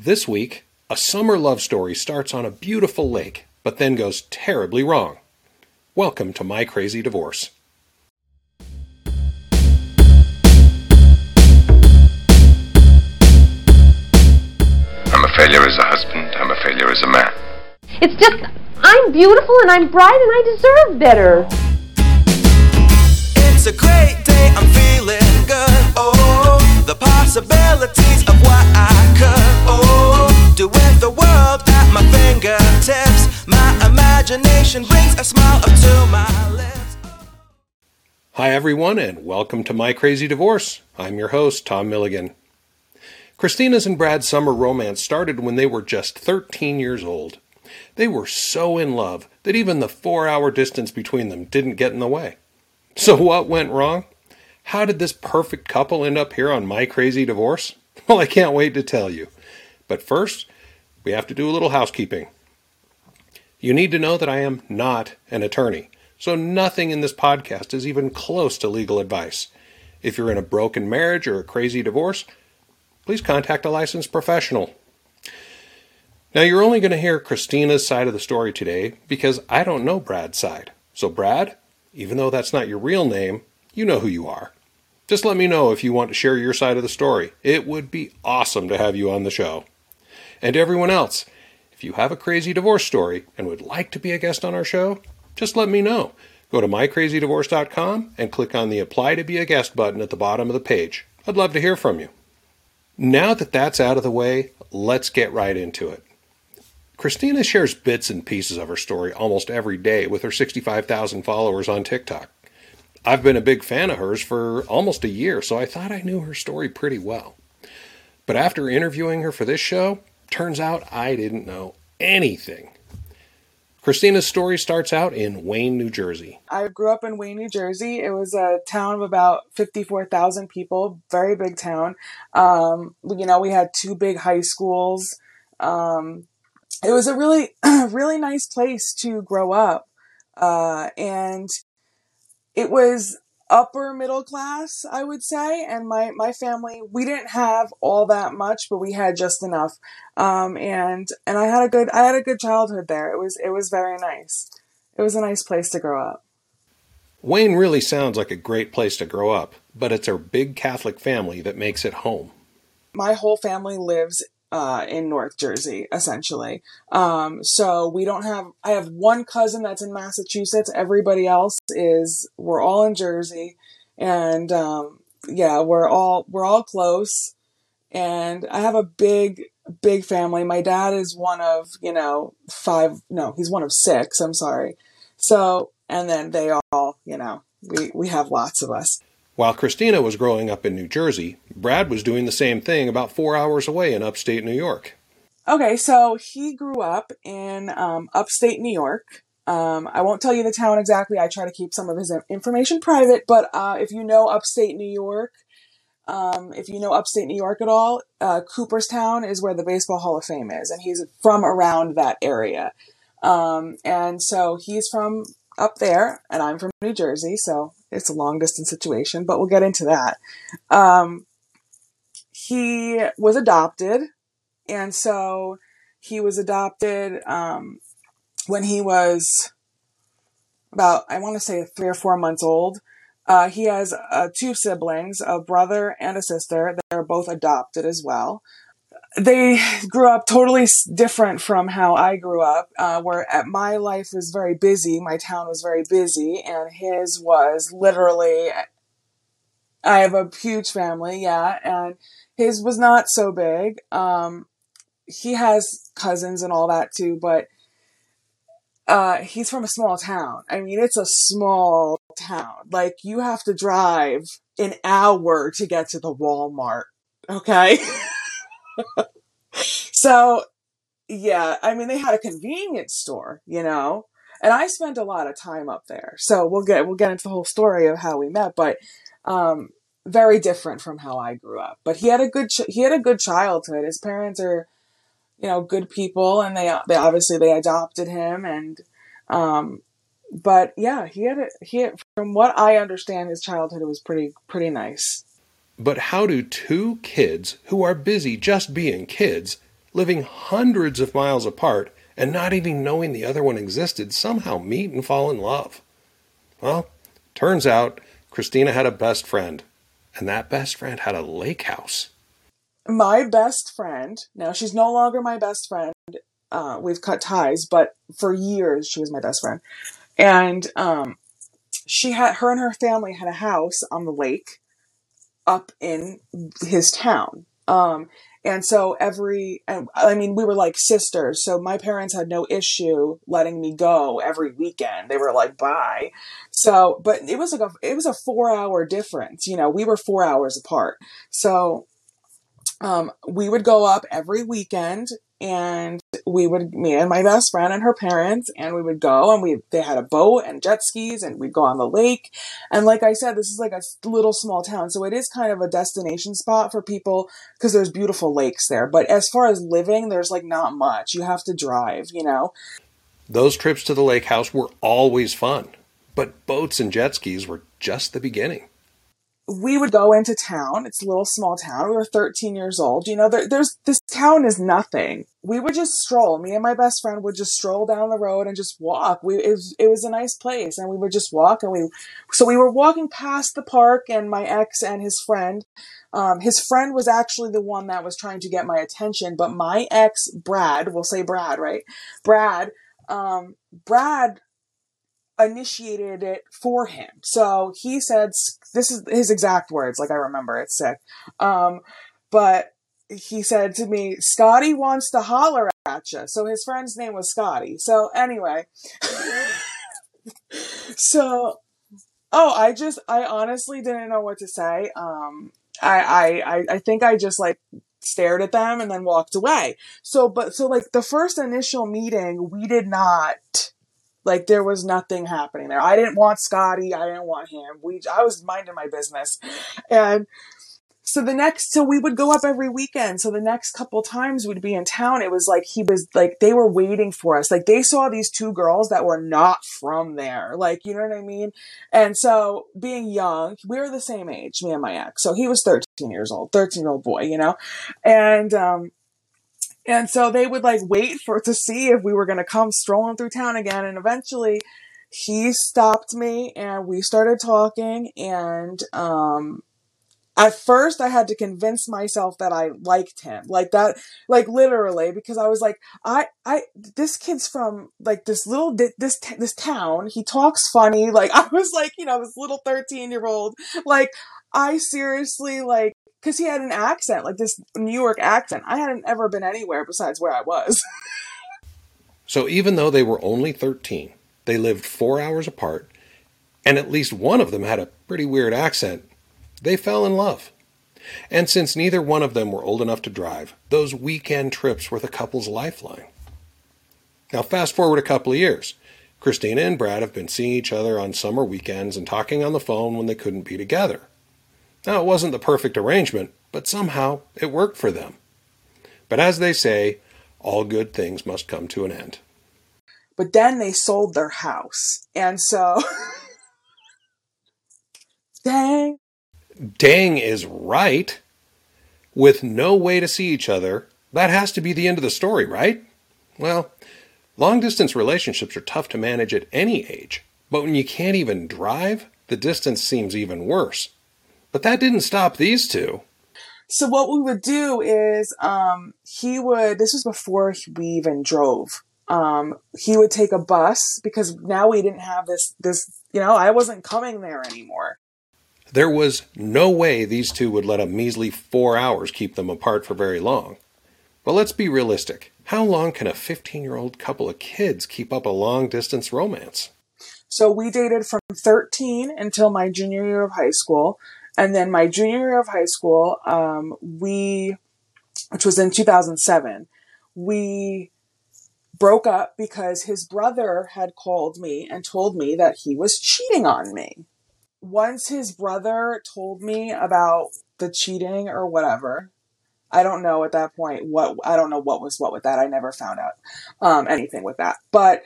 This week, a summer love story starts on a beautiful lake, but then goes terribly wrong. Welcome to My Crazy Divorce. I'm a failure as a husband. I'm a failure as a man. It's just, I'm beautiful and I'm bright and I deserve better. It's a great the possibilities of what I could. Oh, do with the world at my fingertips. My imagination brings a smile up to my lips. Hi, everyone, and welcome to My Crazy Divorce. I'm your host, Tom Milligan. Kristina's and Brad's summer romance started when they were just 13 years old. They were so in love that even the four hour distance between them didn't get in the way. So, what went wrong? How did this perfect couple end up here on My Crazy Divorce? Well, I can't wait to tell you. But first, we have to do a little housekeeping. You need to know that I am not an attorney, so nothing in this podcast is even close to legal advice. If you're in a broken marriage or a crazy divorce, please contact a licensed professional. Now, you're only going to hear Kristina's side of the story today because I don't know Brad's side. So, Brad, even though that's not your real name, you know who you are. Just let me know if you want to share your side of the story. It would be awesome to have you on the show. And everyone else, if you have a crazy divorce story and would like to be a guest on our show, just let me know. Go to mycrazydivorce.com and click on the Apply to be a Guest button at the bottom of the page. I'd love to hear from you. Now that that's out of the way, let's get right into it. Kristina shares bits and pieces of her story almost every day with her 65,000 followers on TikTok. I've been a big fan of hers for almost a year, so I thought I knew her story pretty well. But after interviewing her for this show, turns out I didn't know anything. Kristina's story starts out in Wayne, New Jersey. I grew up in Wayne, New Jersey. It was a town of about 54,000 people, very big town. Um, you know, we had two big high schools. Um, it was a really, really nice place to grow up. Uh, and it was upper middle class, I would say. And my, my family, we didn't have all that much, but we had just enough. Um, and, and I had a good, I had a good childhood there. It was, it was very nice. It was a nice place to grow up. Wayne really sounds like a great place to grow up, but it's our big Catholic family that makes it home. my whole family lives uh, in North Jersey, essentially. Um, so we don't have. I have one cousin that's in Massachusetts. Everybody else is. We're all in Jersey, and um, yeah, we're all we're all close. And I have a big big family. My dad is one of you know five. No, he's one of six. I'm sorry. So and then they all you know we we have lots of us. While Kristina was growing up in New Jersey, Brad was doing the same thing about four hours away in upstate New York. Okay, so he grew up in um, upstate New York. Um, I won't tell you the town exactly. I try to keep some of his information private, but uh, if you know upstate New York, um, if you know upstate New York at all, uh, Cooperstown is where the Baseball Hall of Fame is, and he's from around that area. Um, and so he's from up there, and I'm from New Jersey, so it's a long distance situation, but we'll get into that. Um, he was adopted, and so he was adopted um, when he was about, I want to say, three or four months old. Uh, he has uh, two siblings, a brother and a sister. They're both adopted as well. They grew up totally different from how I grew up, uh, where at my life was very busy. My town was very busy, and his was literally. I have a huge family, yeah, and his was not so big. Um, he has cousins and all that too, but uh, he's from a small town. I mean, it's a small town. Like, you have to drive an hour to get to the Walmart. Okay. so, yeah, I mean, they had a convenience store, you know, and I spent a lot of time up there. So we'll get, we'll get into the whole story of how we met, but, um, very different from how I grew up. But he had a good, he had a good childhood. His parents are, you know, good people and they, they obviously they adopted him and, um, but yeah, he had a, he had, from what I understand, his childhood was pretty, pretty nice. But how do two kids who are busy just being kids living hundreds of miles apart and not even knowing the other one existed, somehow meet and fall in love. Well, turns out Kristina had a best friend, and that best friend had a lake house. My best friend, now she's no longer my best friend. Uh, we've cut ties, but for years she was my best friend. And um, she had her and her family had a house on the lake up in his town. Um, and so every, I mean, we were like sisters. So my parents had no issue letting me go every weekend. They were like, bye. So, but it was like a, it was a four hour difference. You know, we were four hours apart. So, um, we would go up every weekend and we would me and my best friend and her parents and we would go and we they had a boat and jet skis and we'd go on the lake. And like i said this is like a little small town so it is kind of a destination spot for people because there's beautiful lakes there. But as far as living there's like not much. You have to drive you know? Those trips to the lake house were always fun but boats and jet skis were just the beginning we would go into town. It's a little small town. We were 13 years old. You know, there, there's this town is nothing. We would just stroll. Me and my best friend would just stroll down the road and just walk. We it was, it was a nice place, and we would just walk. And we so we were walking past the park, and my ex and his friend. Um, his friend was actually the one that was trying to get my attention, but my ex, Brad, we'll say Brad, right? Brad, um, Brad initiated it for him. So he said, this is his exact words, like I remember, it's sick. Um, but he said to me, Scotty wants to holler at you. So his friend's name was Scotty. So anyway, so, oh, I just, I honestly didn't know what to say. Um, I, I, I think I just like stared at them and then walked away. So, but, so like the first initial meeting, we did not, like there was nothing happening there. I didn't want Scotty. I didn't want him. We, I was minding my business. And so the next, so we would go up every weekend. So the next couple times we'd be in town, it was like he was like, they were waiting for us. Like they saw these two girls that were not from there. Like, you know what I mean? And so being young, we were the same age, me and my ex. So he was 13 years old, 13 year old boy, you know? And, um, and so they would like wait for to see if we were going to come strolling through town again. And eventually he stopped me and we started talking and, um, at first I had to convince myself that I liked him. Like that, like literally, because I was like, I, I, this kid's from like this little, this, this town. He talks funny. Like I was like, you know, this little 13 year old. Like I seriously like because he had an accent, like this New York accent. I hadn't ever been anywhere besides where I was. so even though they were only 13, they lived four hours apart, and at least one of them had a pretty weird accent, they fell in love. And since neither one of them were old enough to drive, those weekend trips were the couple's lifeline. Now, fast forward a couple of years. Kristina and Brad have been seeing each other on summer weekends and talking on the phone when they couldn't be together. Now, it wasn't the perfect arrangement, but somehow it worked for them. But as they say, all good things must come to an end. But then they sold their house. And so. dang. Dang is right. With no way to see each other, that has to be the end of the story, right? Well, long distance relationships are tough to manage at any age, but when you can't even drive, the distance seems even worse. But that didn't stop these two. So what we would do is um, he would. This was before we even drove. Um, he would take a bus because now we didn't have this. This you know I wasn't coming there anymore. There was no way these two would let a measly four hours keep them apart for very long. But let's be realistic. How long can a 15 year old couple of kids keep up a long distance romance? So we dated from 13 until my junior year of high school. And then my junior year of high school, um, we, which was in 2007, we broke up because his brother had called me and told me that he was cheating on me. Once his brother told me about the cheating or whatever, I don't know at that point what I don't know what was what with that. I never found out um, anything with that. But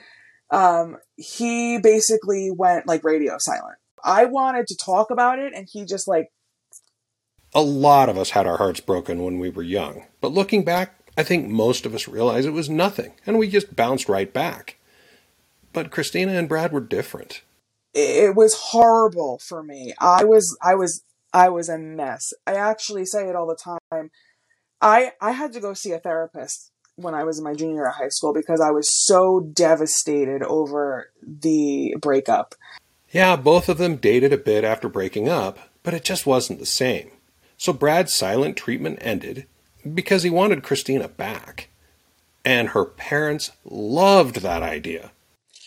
um, he basically went like radio silent. I wanted to talk about it, and he just like. A lot of us had our hearts broken when we were young, but looking back, I think most of us realized it was nothing, and we just bounced right back. But Kristina and Brad were different. It was horrible for me. I was I was I was a mess. I actually say it all the time. I I had to go see a therapist when I was in my junior year of high school because I was so devastated over the breakup. Yeah, both of them dated a bit after breaking up, but it just wasn't the same. So Brad's silent treatment ended because he wanted Kristina back. And her parents loved that idea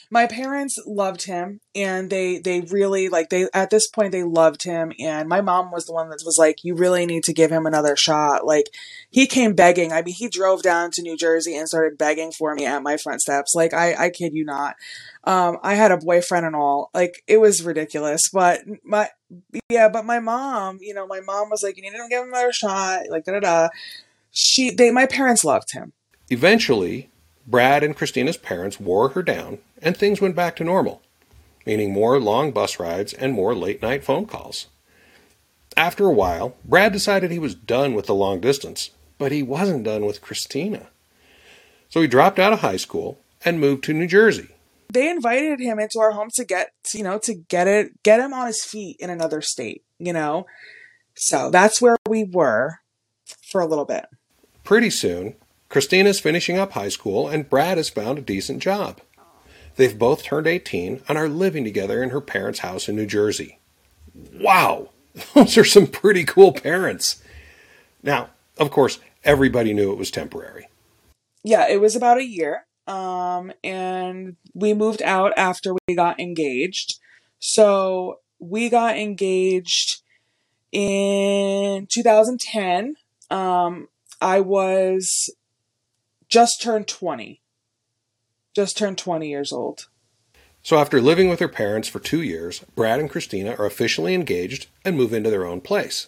my parents loved him and they they really like they at this point they loved him and my mom was the one that was like you really need to give him another shot. Like he came begging. I mean he drove down to new jersey and started begging for me at my front steps. Like i i kid you not. Um i had a boyfriend and all. Like it was ridiculous but my yeah but my mom you know my mom was like you need to give him another shot like da da da. She they my parents loved him. Eventually Brad and Kristina's parents wore her down, and things went back to normal, meaning more long bus rides and more late night phone calls. After a while, Brad decided he was done with the long distance, but he wasn't done with Kristina. So he dropped out of high school and moved to New Jersey. They invited him into our home to get, you know, to get it, get him on his feet in another state, you know? So that's where we were for a little bit. Pretty soon, Kristina's finishing up high school, and Brad has found a decent job. They've both turned 18 and are living together in her parents' house in New Jersey. Wow, those are some pretty cool parents. Now, of course, everybody knew it was temporary. Yeah, it was about a year. Um, and we moved out after we got engaged. So we got engaged in 2010. Um, I was just turned 20. Just turned 20 years old. So, after living with her parents for two years, Brad and Kristina are officially engaged and move into their own place.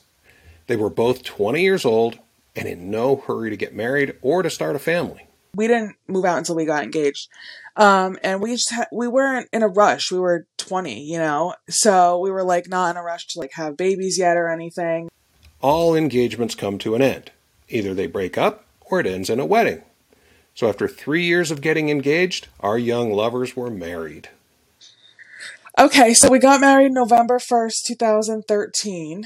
They were both 20 years old and in no hurry to get married or to start a family. We didn't move out until we got engaged. Um, and we just ha- we weren't in a rush. We were 20, you know, so we were like not in a rush to like have babies yet or anything. All engagements come to an end. Either they break up or it ends in a wedding. So after three years of getting engaged, our young lovers were married. Okay, so we got married November 1st, 2013.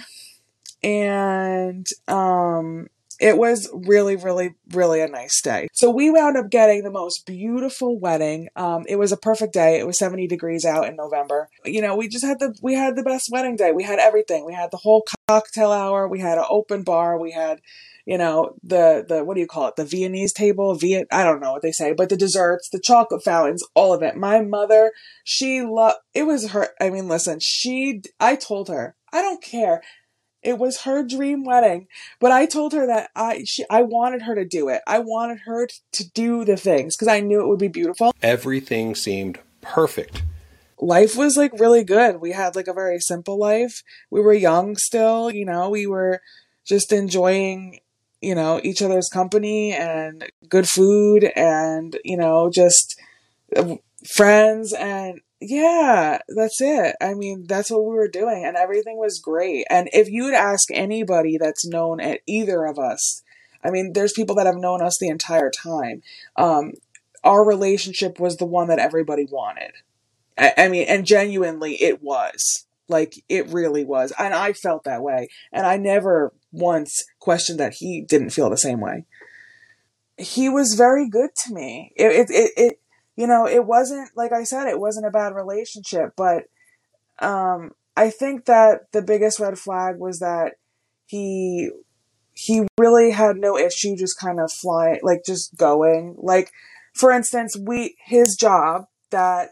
And um it was really, really, really a nice day. So we wound up getting the most beautiful wedding. Um, it was a perfect day. It was 70 degrees out in November. You know, we just had the we had the best wedding day. We had everything. We had the whole cocktail hour. We had an open bar. We had you know, the, the, what do you call it? The Viennese table, Viet, I don't know what they say, but the desserts, the chocolate fountains, all of it. My mother, she loved, it was her, I mean, listen, she, I told her, I don't care. It was her dream wedding, but I told her that I she I wanted her to do it. I wanted her to do the things because I knew it would be beautiful. Everything seemed perfect. Life was like really good. We had like a very simple life. We were young still, you know, we were just enjoying you know, each other's company and good food and, you know, just uh, friends and yeah, that's it. I mean, that's what we were doing and everything was great. And if you would ask anybody that's known at either of us, I mean, there's people that have known us the entire time. Um, our relationship was the one that everybody wanted. I, I mean, and genuinely it was. Like it really was. And I felt that way. And I never once questioned that he didn't feel the same way. He was very good to me. It, it, it, it you know, it wasn't, like I said, it wasn't a bad relationship, but, um, I think that the biggest red flag was that he, he really had no issue just kind of flying, like just going. Like, for instance, we, his job that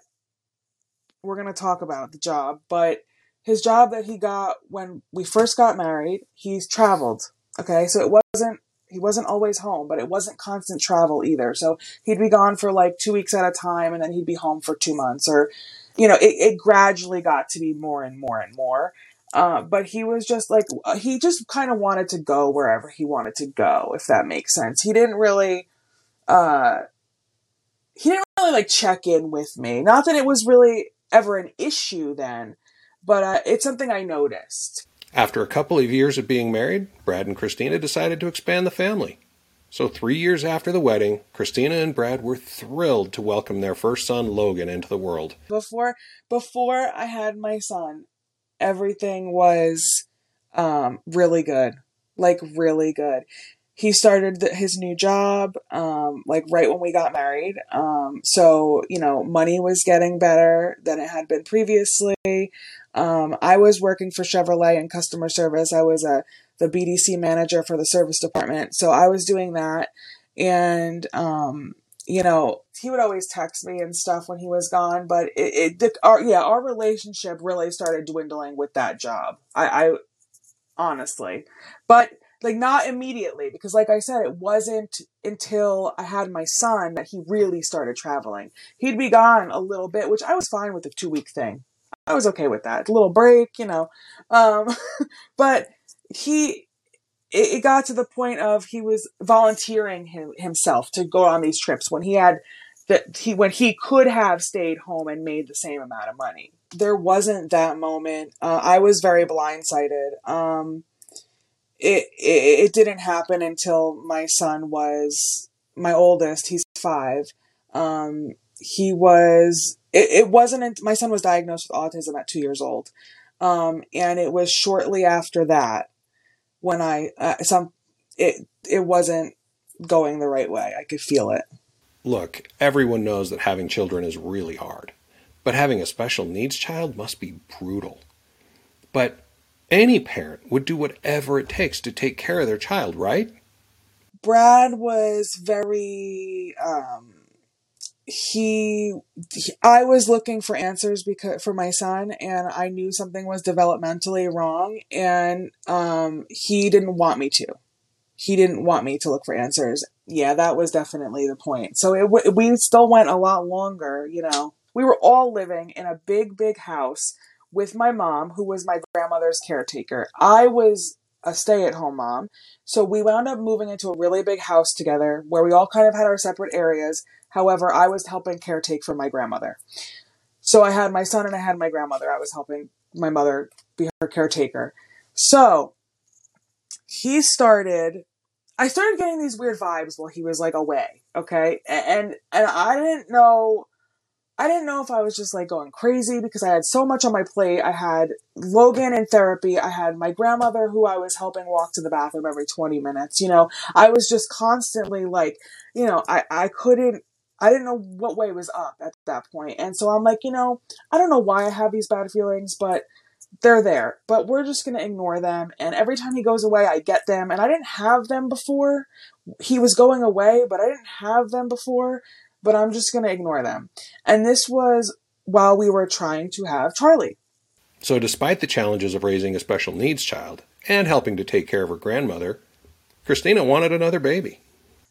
we're going to talk about the job, but his job that he got when we first got married, he's traveled. Okay, so it wasn't he wasn't always home, but it wasn't constant travel either. So he'd be gone for like two weeks at a time, and then he'd be home for two months, or you know, it, it gradually got to be more and more and more. Uh, but he was just like he just kind of wanted to go wherever he wanted to go, if that makes sense. He didn't really, uh, he didn't really like check in with me. Not that it was really ever an issue then, but uh, it's something I noticed. After a couple of years of being married, Brad and Kristina decided to expand the family. So, three years after the wedding, Kristina and Brad were thrilled to welcome their first son, Logan, into the world. Before before I had my son, everything was um, really good, like really good. He started the, his new job um, like right when we got married. Um, so you know, money was getting better than it had been previously. Um, I was working for Chevrolet in customer service. I was a the BDC manager for the service department. So I was doing that. And, um, you know, he would always text me and stuff when he was gone, but it, it our, yeah, our relationship really started dwindling with that job. I, I honestly, but like not immediately because like I said, it wasn't until I had my son that he really started traveling. He'd be gone a little bit, which I was fine with the two week thing. I was okay with that. A little break, you know. Um, but he it, it got to the point of he was volunteering him, himself to go on these trips when he had that he when he could have stayed home and made the same amount of money. There wasn't that moment. Uh, I was very blindsided. Um, it, it it didn't happen until my son was my oldest. He's five. Um, he was. It, it wasn't. My son was diagnosed with autism at two years old, um, and it was shortly after that when I uh, some it it wasn't going the right way. I could feel it. Look, everyone knows that having children is really hard, but having a special needs child must be brutal. But any parent would do whatever it takes to take care of their child, right? Brad was very um he, he, I was looking for answers because for my son and I knew something was developmentally wrong and um he didn't want me to. He didn't want me to look for answers. Yeah, that was definitely the point. So it we still went a lot longer, you know. We were all living in a big big house with my mom who was my grandmother's caretaker. I was a stay at home mom. So we wound up moving into a really big house together where we all kind of had our separate areas However, I was helping caretake for my grandmother. So I had my son and I had my grandmother. I was helping my mother be her caretaker. So he started I started getting these weird vibes while he was like away, okay? And and I didn't know I didn't know if I was just like going crazy because I had so much on my plate. I had Logan in therapy. I had my grandmother who I was helping walk to the bathroom every 20 minutes. You know, I was just constantly like, you know, I, I couldn't I didn't know what way was up at that point. And so I'm like, you know, I don't know why I have these bad feelings, but they're there. But we're just going to ignore them. And every time he goes away, I get them. And I didn't have them before. He was going away, but I didn't have them before. But I'm just going to ignore them. And this was while we were trying to have Charlie. So, despite the challenges of raising a special needs child and helping to take care of her grandmother, Kristina wanted another baby.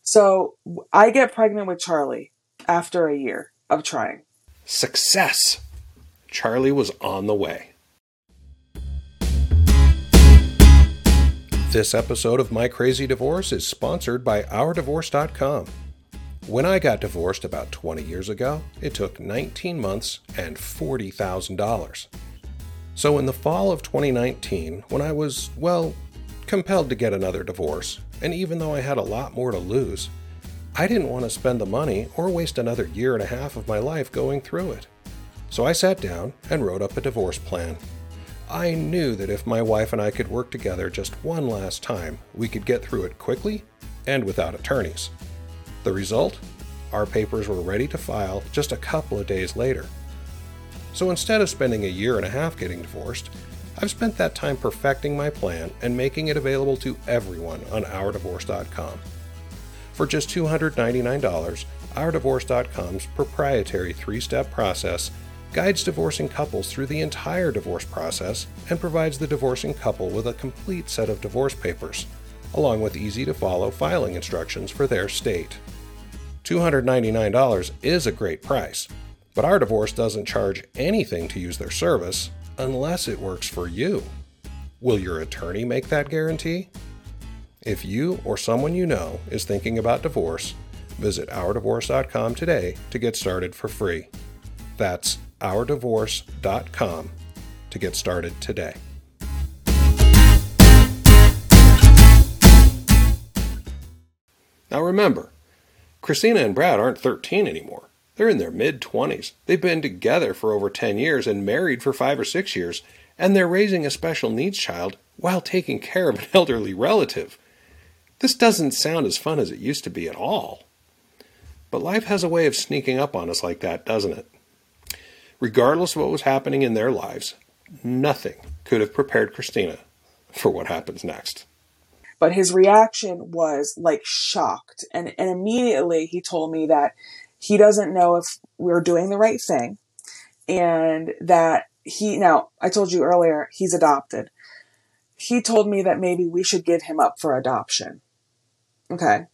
So, I get pregnant with Charlie after a year of trying. Success! Charlie was on the way. This episode of My Crazy Divorce is sponsored by OurDivorce.com. When I got divorced about 20 years ago, it took 19 months and $40,000. So in the fall of 2019, when I was, well, compelled to get another divorce, and even though I had a lot more to lose, I didn't want to spend the money or waste another year and a half of my life going through it. So I sat down and wrote up a divorce plan. I knew that if my wife and I could work together just one last time, we could get through it quickly and without attorneys. The result? Our papers were ready to file just a couple of days later. So instead of spending a year and a half getting divorced, I've spent that time perfecting my plan and making it available to everyone on OurDivorce.com. For just $299, OurDivorce.com's proprietary three step process guides divorcing couples through the entire divorce process and provides the divorcing couple with a complete set of divorce papers, along with easy to follow filing instructions for their state. $299 is a great price, but our divorce doesn't charge anything to use their service unless it works for you. Will your attorney make that guarantee? If you or someone you know is thinking about divorce, visit OurDivorce.com today to get started for free. That's OurDivorce.com to get started today. Now remember, Kristina and Brad aren't 13 anymore. They're in their mid 20s. They've been together for over 10 years and married for 5 or 6 years, and they're raising a special needs child while taking care of an elderly relative. This doesn't sound as fun as it used to be at all. But life has a way of sneaking up on us like that, doesn't it? Regardless of what was happening in their lives, nothing could have prepared Kristina for what happens next. But his reaction was like shocked. And, and immediately he told me that he doesn't know if we're doing the right thing and that he, now I told you earlier, he's adopted. He told me that maybe we should give him up for adoption. Okay.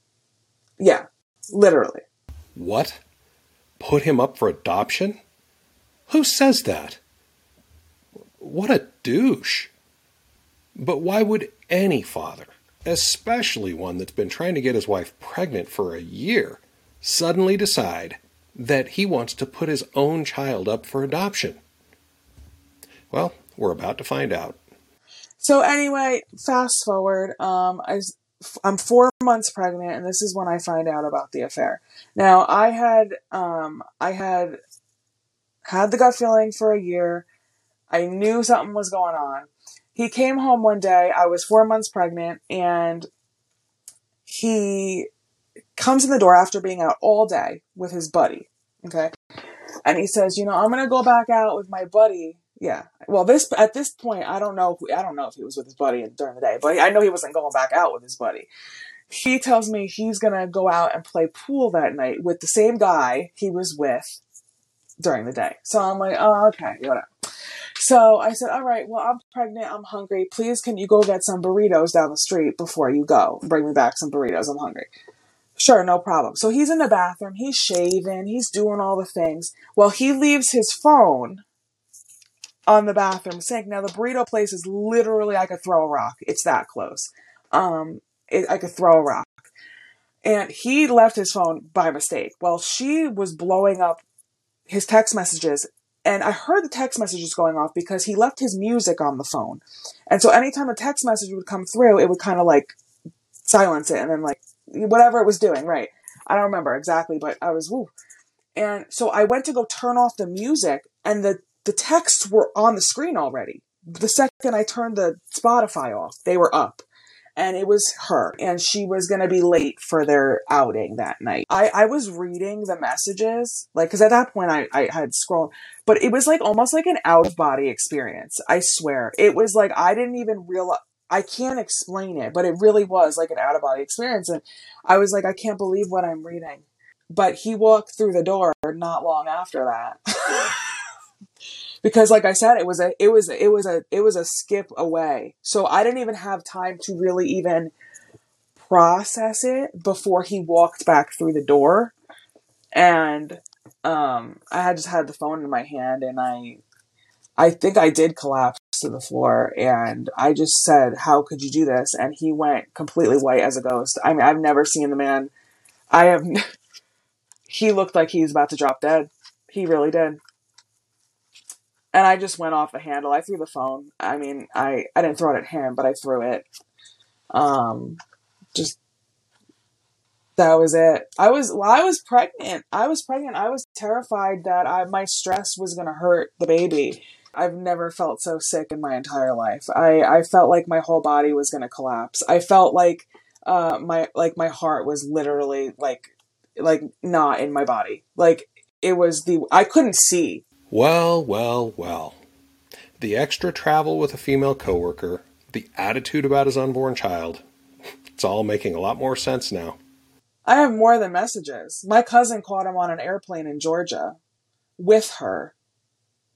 Yeah, literally. What? Put him up for adoption? Who says that? What a douche. But why would any father, especially one that's been trying to get his wife pregnant for a year, suddenly decide that he wants to put his own child up for adoption? Well, we're about to find out. So anyway, fast forward. Um, I, I'm four months pregnant, and this is when I find out about the affair. Now, I had, um, I had had the gut feeling for a year. I knew something was going on. He came home one day. I was four months pregnant, and he comes in the door after being out all day with his buddy. Okay. And he says, you know, I'm going to go back out with my buddy. Yeah. Well, this, at this point, I don't know. If, I don't know if he was with his buddy during the day, but I know he wasn't going back out with his buddy. He tells me he's going to go out and play pool that night with the same guy he was with during the day. So I'm like, oh, okay, whatever. So I said, all right, well, I'm pregnant. I'm hungry. Please, can you go get some burritos down the street before you go? Bring me back some burritos. I'm hungry. Sure, no problem. So he's in the bathroom. He's shaving. He's doing all the things. Well, he leaves his phone on the bathroom sink. Now, the burrito place is literally, I could throw a rock. It's that close. Um, it, I could throw a rock. And he left his phone by mistake. Well, she was blowing up his text messages and I heard the text messages going off because he left his music on the phone. And so anytime a text message would come through, it would kind of like silence it and then like whatever it was doing, right? I don't remember exactly, but I was woo. And so I went to go turn off the music and the the texts were on the screen already. The second I turned the Spotify off, they were up and it was her and she was going to be late for their outing that night. I, I was reading the messages like because at that point I, I had scrolled but it was like almost like an out of body experience i swear. It was like i didn't even realize i can't explain it but it really was like an out of body experience and i was like i can't believe what i'm reading. But he walked through the door not long after that because like I said, it was a it was it was a it was a skip away. So I didn't even have time to really even process it before he walked back through the door. And um I had just had the phone in my hand and I I think I did collapse to the floor and I just said, How could you do this? And he went completely white as a ghost. I mean, I've never seen the man I have he looked like he was about to drop dead. He really did and I just went off the handle. I threw the phone. I mean, I I didn't throw it at him, but I threw it. Um, just that was it. I was well, I was pregnant. I was pregnant. I was terrified that I my stress was gonna hurt the baby. I've never felt so sick in my entire life. I I felt like my whole body was gonna collapse. I felt like uh my like my heart was literally like like not in my body. Like it was the I couldn't see. Well, well, well. The extra travel with a female coworker, the attitude about his unborn child. It's all making a lot more sense now. I have more than messages. My cousin caught him on an airplane in Georgia with her,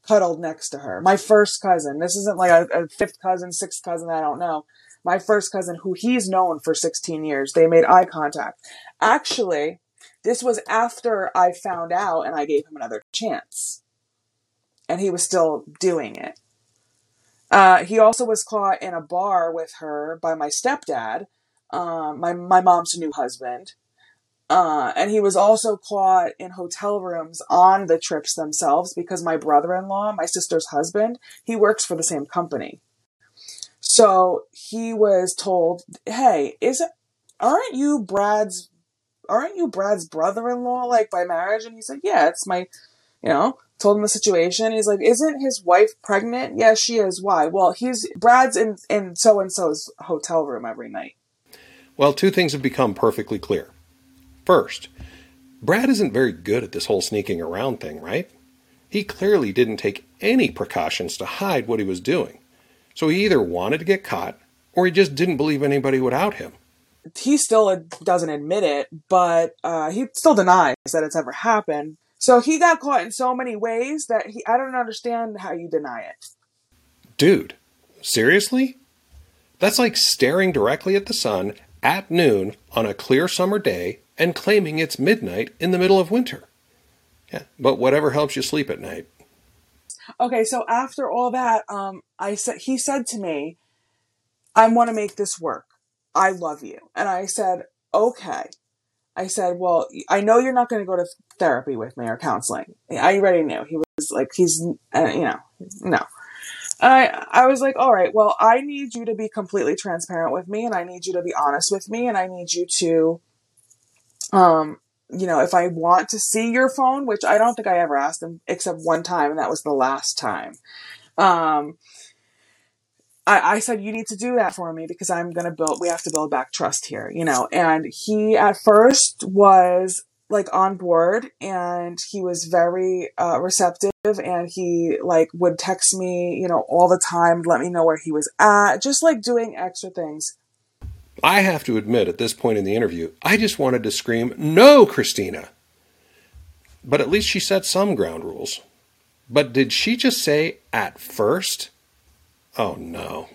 cuddled next to her. My first cousin. This isn't like a, a fifth cousin, sixth cousin, I don't know. My first cousin, who he's known for 16 years, they made eye contact. Actually, this was after I found out and I gave him another chance and he was still doing it. Uh, he also was caught in a bar with her by my stepdad, um, my my mom's new husband, uh, and he was also caught in hotel rooms on the trips themselves because my brother-in-law, my sister's husband, he works for the same company. So he was told, "Hey, is it, aren't you Brad's aren't you Brad's brother-in-law, like by marriage? And he said, yeah, it's my, you know, told him the situation. He's like, isn't his wife pregnant? Yes, she is. Why? Well, he's Brad's in in so and so's hotel room every night. Well, two things have become perfectly clear. First, Brad isn't very good at this whole sneaking around thing, right? He clearly didn't take any precautions to hide what he was doing. So he either wanted to get caught or he just didn't believe anybody would out him. He still doesn't admit it, but uh, he still denies that it's ever happened. So he got caught in so many ways that he I don't understand how you deny it. Dude, seriously? That's like staring directly at the sun at noon on a clear summer day and claiming it's midnight in the middle of winter. Yeah, but whatever helps you sleep at night. Okay, so after all that, um, I said he said to me, "I want to make this work. I love you," and I said, "Okay." I said, "Well, I know you're not going to go to therapy with me or counseling." I already knew he was like, he's, uh, you know, no. And I, I was like, all right, well, I need you to be completely transparent with me, and I need you to be honest with me, and I need you to, um, you know, if I want to see your phone, which I don't think I ever asked him except one time, and that was the last time. Um, I, I said, you need to do that for me because I'm going to build, we have to build back trust here, you know. And he at first was like on board and he was very uh, receptive and he like would text me, you know, all the time, let me know where he was at, just like doing extra things. I have to admit, at this point in the interview, I just wanted to scream, No, Kristina! But at least she set some ground rules. But did she just say at first? Oh no.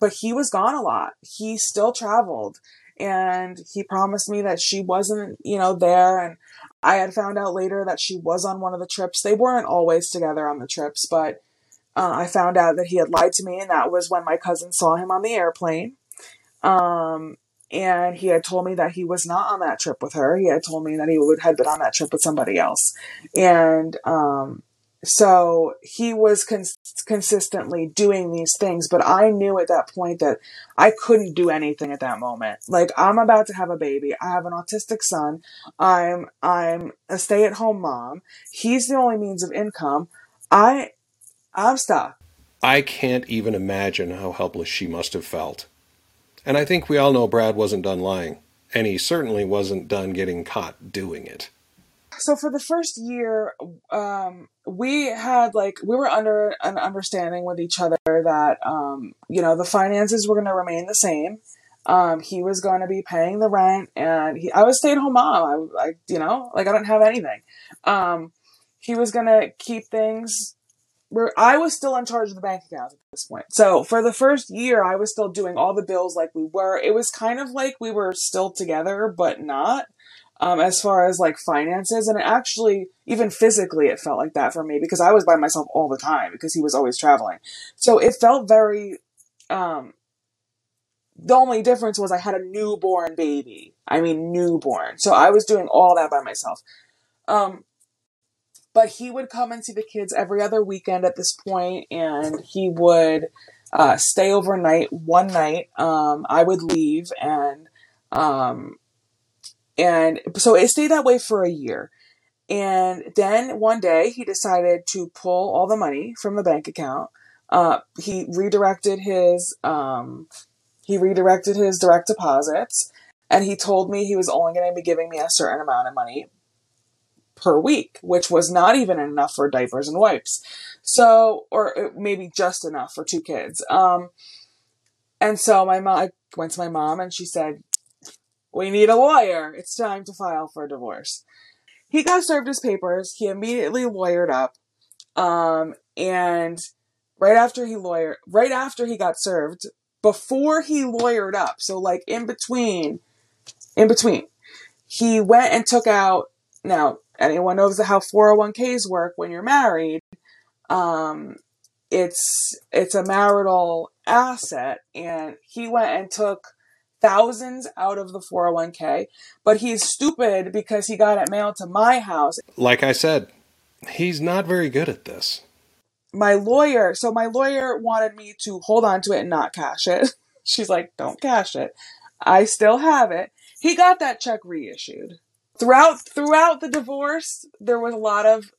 But he was gone a lot. He still traveled and he promised me that she wasn't, you know, there and I had found out later that she was on one of the trips. They weren't always together on the trips, but uh, I found out that he had lied to me, and that was when my cousin saw him on the airplane. Um, and he had told me that he was not on that trip with her. He had told me that he would had been on that trip with somebody else, and um, so he was cons- consistently doing these things, but I knew at that point that I couldn't do anything at that moment. Like I'm about to have a baby. I have an autistic son. I'm I'm a stay-at-home mom. He's the only means of income. I I'm stuck. I can't even imagine how helpless she must have felt. And I think we all know Brad wasn't done lying, and he certainly wasn't done getting caught doing it so for the first year, um, we had like we were under an understanding with each other that um, you know the finances were going to remain the same. Um, he was going to be paying the rent, and he, I was stay at home mom. I, I, you know, like I don't have anything. Um, he was going to keep things. Where I was still in charge of the bank account at this point. So for the first year, I was still doing all the bills like we were. It was kind of like we were still together, but not um, as far as like finances. And actually, even physically, it felt like that for me because I was by myself all the time because he was always traveling. So it felt very, um, the only difference was I had a newborn baby. I mean, newborn. So I was doing all that by myself. Um, but he would come and see the kids every other weekend at this point, and he would uh, stay overnight one night. Um, I would leave, and um, and so it stayed that way for a year. And then one day he decided to pull all the money from the bank account. Uh, he redirected his um, he redirected his direct deposits, and he told me he was only going to be giving me a certain amount of money per week, which was not even enough for diapers and wipes. So, or maybe just enough for two kids. Um, and so my mom, I went to my mom and she said, we need a lawyer. It's time to file for divorce. He got served his papers. He immediately lawyered up. Um, and right after he lawyer, right after he got served, before he lawyered up, so like in between, in between, he went and took out. Now, anyone knows how 401ks work when you're married. Um, it's it's a marital asset, and he went and took thousands out of the 401k, but he's stupid because he got it mailed to my house. Like I said, he's not very good at this. My lawyer, so my lawyer wanted me to hold on to it and not cash it. She's like, don't cash it. I still have it. He got that check reissued. throughout throughout the divorce, there was a lot of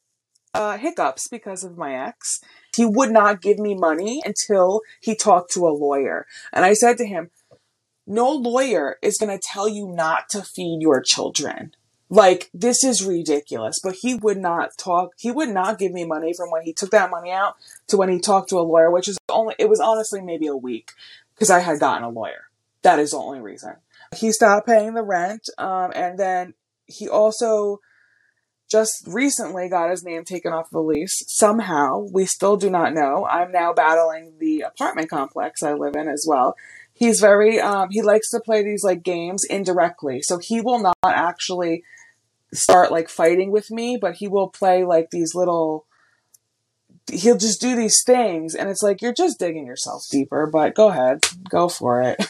uh, hiccups because of my ex. He would not give me money until he talked to a lawyer, and I said to him, "No lawyer is going to tell you not to feed your children." Like, this is ridiculous. But he would not talk, he would not give me money from when he took that money out to when he talked to a lawyer, which is only, it was honestly maybe a week because I had gotten a lawyer. That is the only reason. He stopped paying the rent, um, and then he also just recently got his name taken off the lease. Somehow, we still do not know. I'm now battling the apartment complex I live in as well. He's very, um, he likes to play these like games indirectly. So he will not actually start like fighting with me, but he will play like these little he'll just do these things and it's like you're just digging yourself deeper, but go ahead, go for it.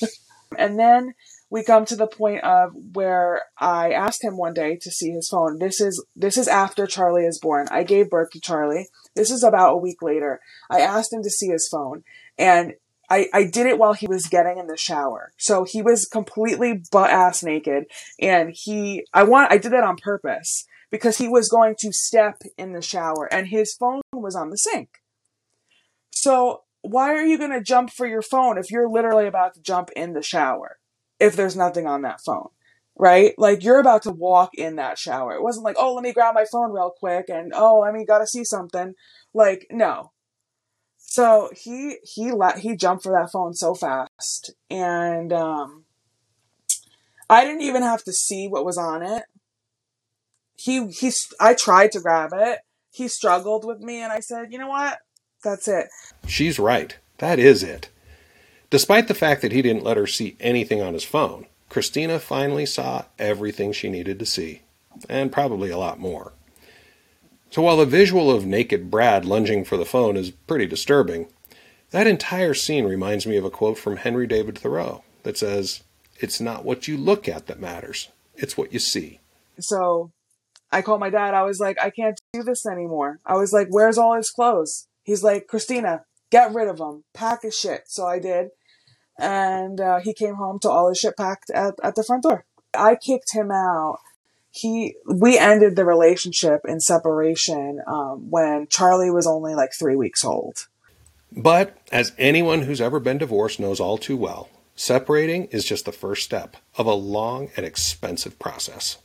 and then we come to the point of where I asked him one day to see his phone. This is this is after Charlie is born. I gave birth to Charlie. This is about a week later. I asked him to see his phone and I, I did it while he was getting in the shower. So he was completely butt ass naked and he, I want, I did that on purpose because he was going to step in the shower and his phone was on the sink. So why are you going to jump for your phone if you're literally about to jump in the shower? If there's nothing on that phone, right? Like you're about to walk in that shower. It wasn't like, oh, let me grab my phone real quick and oh, let me gotta see something. Like, no, so he he let he jumped for that phone so fast, and um, I didn't even have to see what was on it. He he I tried to grab it. He struggled with me, and I said, you know what? That's it. She's right. That is it. Despite the fact that he didn't let her see anything on his phone, Kristina finally saw everything she needed to see, and probably a lot more. So while the visual of naked Brad lunging for the phone is pretty disturbing, that entire scene reminds me of a quote from Henry David Thoreau that says, It's not what you look at that matters, it's what you see. So I called my dad. I was like, I can't do this anymore. I was like, Where's all his clothes? He's like, Kristina, get rid of them, pack his shit. So I did. And uh, he came home to all his shit packed at, at the front door. I kicked him out he we ended the relationship in separation um, when Charlie was only like three weeks old. But as anyone who's ever been divorced knows all too well, separating is just the first step of a long and expensive process.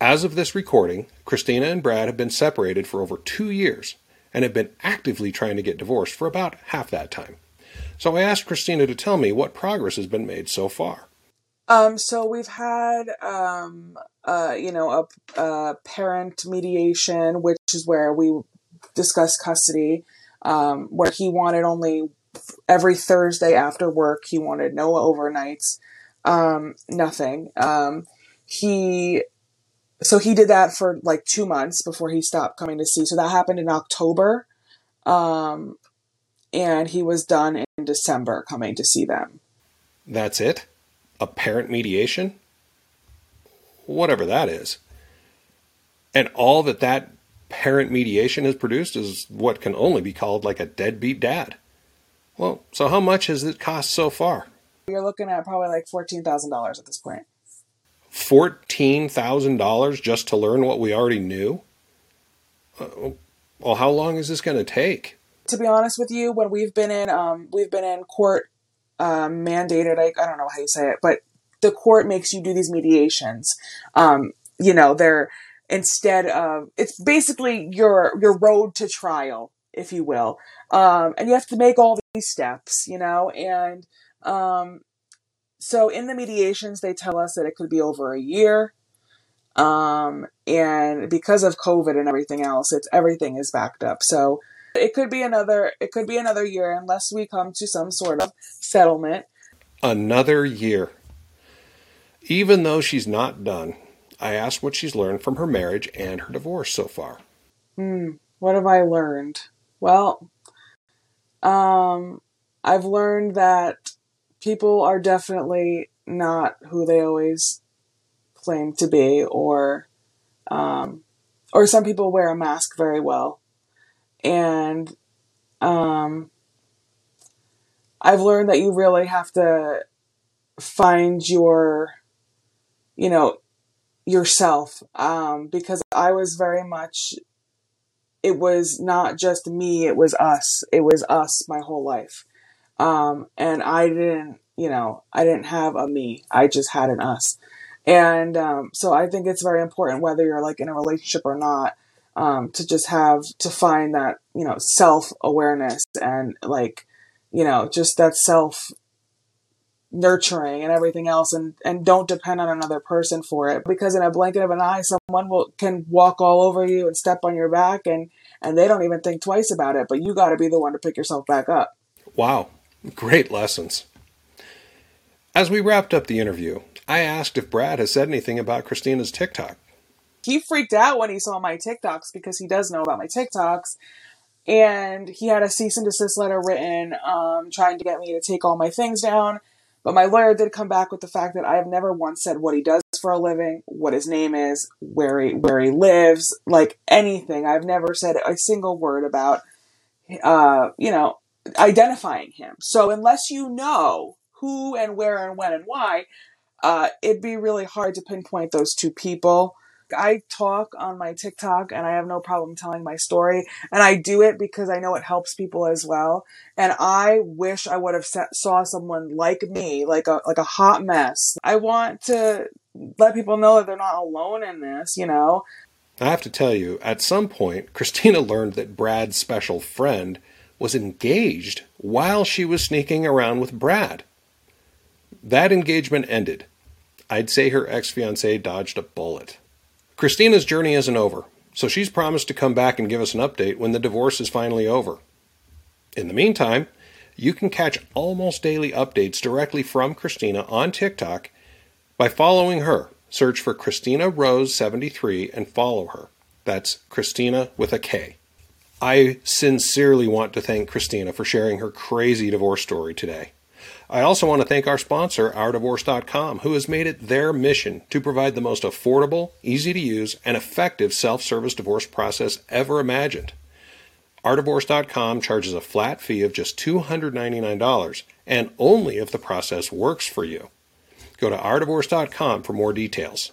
As of this recording, Kristina and Brad have been separated for over two years and have been actively trying to get divorced for about half that time. So I asked Kristina to tell me what progress has been made so far. Um, so we've had, um, uh, you know, a, a, parent mediation, which is where we discuss custody, um, where he wanted only every Thursday after work. He wanted no overnights, um, nothing. Um, he, so he did that for like two months before he stopped coming to see. So that happened in October. Um, and he was done in December coming to see them. That's it? A parent mediation, whatever that is. And all that that parent mediation has produced is what can only be called like a deadbeat dad. Well, so how much has it cost so far? You're looking at probably like $14,000 at this point. $14,000 just to learn what we already knew? Uh, well, how long is this going to take? To be honest with you, when we've been in um, we've been in court um, mandated. I, I don't know how you say it, but the court makes you do these mediations. Um, you know, they're instead of it's basically your your road to trial, if you will. Um, and you have to make all these steps, you know, and um, so in the mediations they tell us that it could be over a year. Um, and because of COVID and everything else, it's everything is backed up. So it could be another it could be another year unless we come to some sort of settlement. Another year. Even though she's not done, I asked what she's learned from her marriage and her divorce so far. Hmm, what have I learned? Well, um, I've learned that people are definitely not who they always claim to be, or um, or some people wear a mask very well and um, I've learned that you really have to find your, you know, yourself um, because I was very much it was not just me it was us it was us my whole life. Um, and I didn't you know I didn't have a me I just had an us. And um, so I think it's very important whether you're like in a relationship or not um, to just have to find that you know self awareness and like you know just that self nurturing and everything else and and don't depend on another person for it. Because in a blanket of an eye someone will can walk all over you and step on your back and and they don't even think twice about it but you got to be the one to pick yourself back up. Wow. Great lessons. As we wrapped up the interview i asked if brad has said anything about kristina's tiktok he freaked out when he saw my tiktoks because he does know about my tiktoks and he had a cease and desist letter written um, trying to get me to take all my things down but my lawyer did come back with the fact that I have never once said what he does for a living, what his name is, where he where he lives, like anything. I've never said a single word about uh, you know, identifying him. So unless you know who and where and when and why, uh, it'd be really hard to pinpoint those two people. I talk on my TikTok and I have no problem telling my story. And I do it because I know it helps people as well. And I wish I would have set, saw someone like me, like a, like a hot mess. I want to let people know that they're not alone in this, you know? I have to tell you, at some point, Kristina learned that Brad's special friend was engaged while she was sneaking around with Brad. That engagement ended. I'd say her ex fiance dodged a bullet. Kristina's journey isn't over, so she's promised to come back and give us an update when the divorce is finally over. In the meantime, you can catch almost daily updates directly from Kristina on TikTok by following her. Search for Kristina Rose 73 and follow her. That's Kristina with a K. I sincerely want to thank Kristina for sharing her crazy divorce story today. I also want to thank our sponsor, OurDivorce.com, who has made it their mission to provide the most affordable, easy to use, and effective self service divorce process ever imagined. OurDivorce.com charges a flat fee of just $299 and only if the process works for you. Go to OurDivorce.com for more details.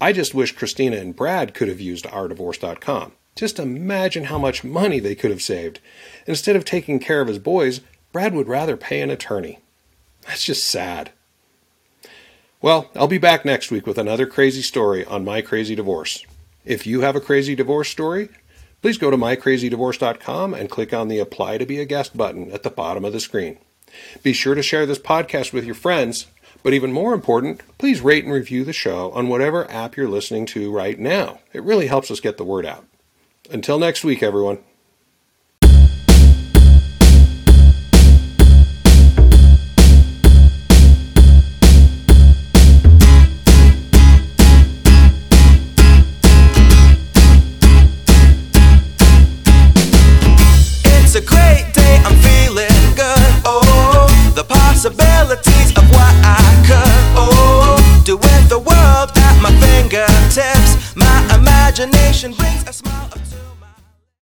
I just wish Kristina and Brad could have used OurDivorce.com. Just imagine how much money they could have saved. Instead of taking care of his boys, Brad would rather pay an attorney. That's just sad. Well, I'll be back next week with another crazy story on My Crazy Divorce. If you have a crazy divorce story, please go to mycrazydivorce.com and click on the Apply to be a Guest button at the bottom of the screen. Be sure to share this podcast with your friends, but even more important, please rate and review the show on whatever app you're listening to right now. It really helps us get the word out. Until next week, everyone. Imagination brings a smile.